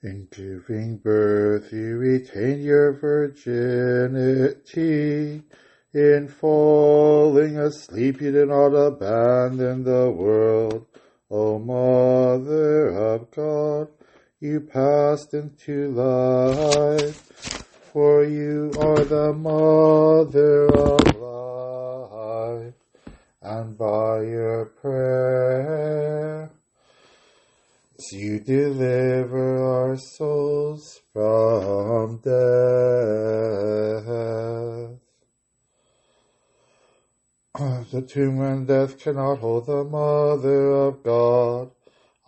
In giving birth, you retain your virginity. In falling asleep, you did not abandon the world. O Mother of God, you passed into life, for you are the Mother of life, and by your prayer, you deliver our souls from death. Ah, the tomb and death cannot hold the Mother of God,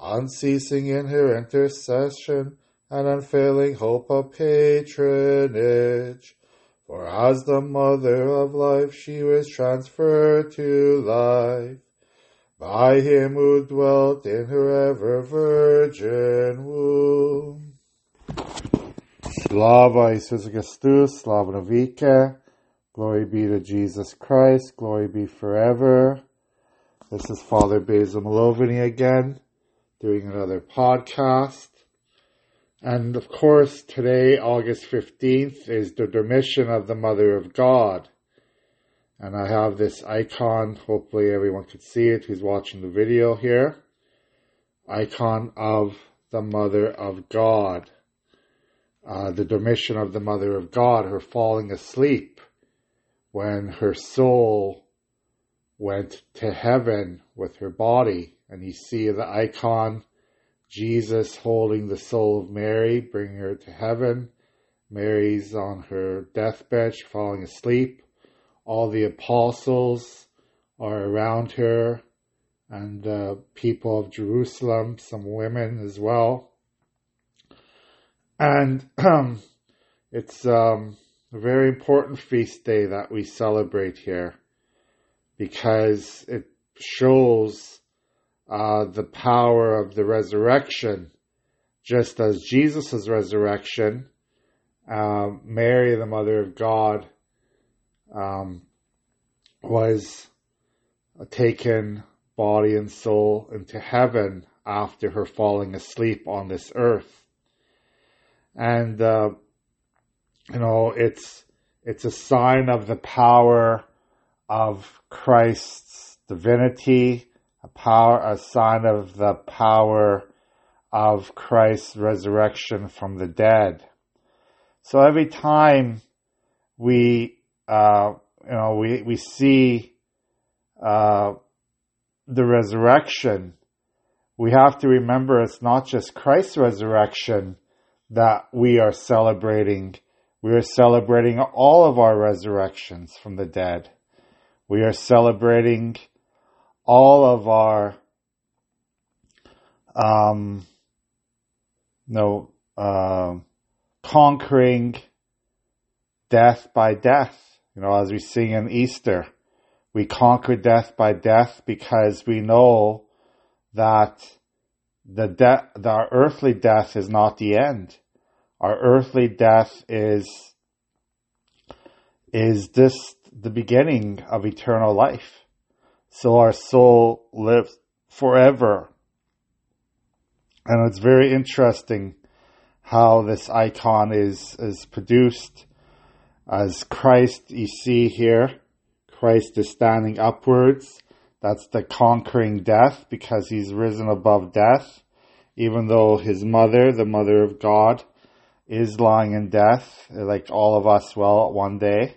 unceasing in her intercession and unfailing hope of patronage. For as the Mother of life, she was transferred to life by him who dwelt in her ever virgin womb. Slava Isus Christus, Slava Navika, glory be to Jesus Christ, glory be forever. This is Father Basil Malovany again, doing another podcast. And of course, today, August 15th, is the Dormition of the Mother of God. And I have this icon, hopefully everyone can see it who's watching the video here. Icon of the Mother of God. Uh, the dormition of the Mother of God, her falling asleep when her soul went to heaven with her body. And you see the icon, Jesus holding the soul of Mary, bringing her to heaven. Mary's on her deathbed, falling asleep all the apostles are around her and uh, people of Jerusalem, some women as well. And um, it's um, a very important feast day that we celebrate here because it shows uh, the power of the resurrection. Just as Jesus' resurrection, uh, Mary, the Mother of God, um, was taken body and soul into heaven after her falling asleep on this earth. And, uh, you know, it's, it's a sign of the power of Christ's divinity, a power, a sign of the power of Christ's resurrection from the dead. So every time we uh, you know, we, we see uh, the resurrection, we have to remember it's not just Christ's resurrection that we are celebrating. We are celebrating all of our resurrections from the dead. We are celebrating all of our um, no uh, conquering death by death you know, as we sing in Easter, we conquer death by death because we know that the death, our earthly death is not the end. Our earthly death is, is this the beginning of eternal life. So our soul lives forever. And it's very interesting how this icon is, is produced as Christ, you see here, Christ is standing upwards. That's the conquering death because he's risen above death, even though his mother, the mother of God, is lying in death, like all of us will one day.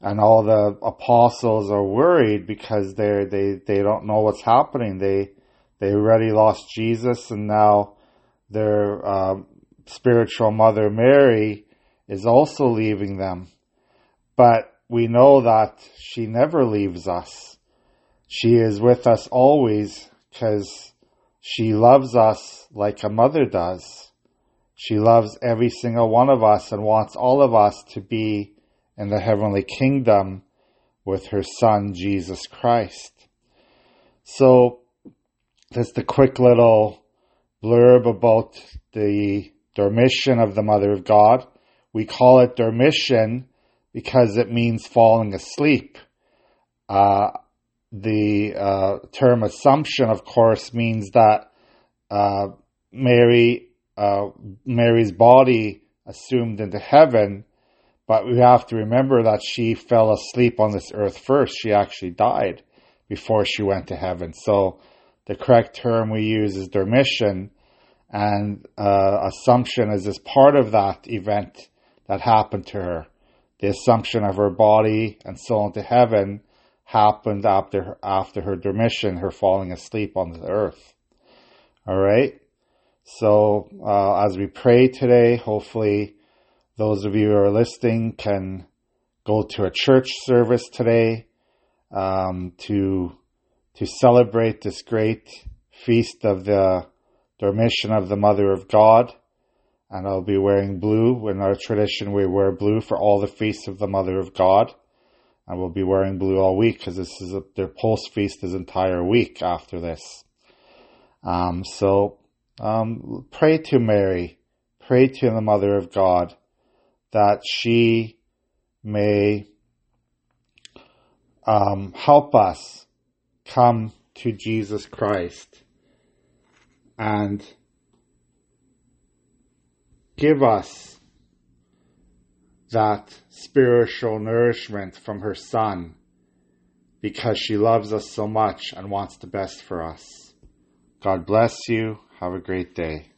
And all the apostles are worried because they're, they, they don't know what's happening. They, they already lost Jesus and now their, uh, spiritual mother Mary is also leaving them. But we know that she never leaves us. She is with us always because she loves us like a mother does. She loves every single one of us and wants all of us to be in the heavenly kingdom with her son, Jesus Christ. So, that's the quick little blurb about the dormition of the Mother of God. We call it dormition because it means falling asleep. Uh, the uh, term assumption, of course, means that uh, Mary uh, Mary's body assumed into heaven, but we have to remember that she fell asleep on this earth first. She actually died before she went to heaven. So the correct term we use is dormition, and uh, assumption is as part of that event that happened to her. The assumption of her body and soul into heaven happened after after her dormition, her falling asleep on the earth. All right. So uh, as we pray today, hopefully those of you who are listening can go to a church service today um, to to celebrate this great feast of the dormition of the Mother of God. And I'll be wearing blue. In our tradition, we wear blue for all the feasts of the Mother of God. And we'll be wearing blue all week because this is a, their post feast is entire week after this. Um, so um, pray to Mary, pray to the Mother of God that she may um, help us come to Jesus Christ and give us that spiritual nourishment from her Son because she loves us so much and wants the best for us. God bless you. Have a great day.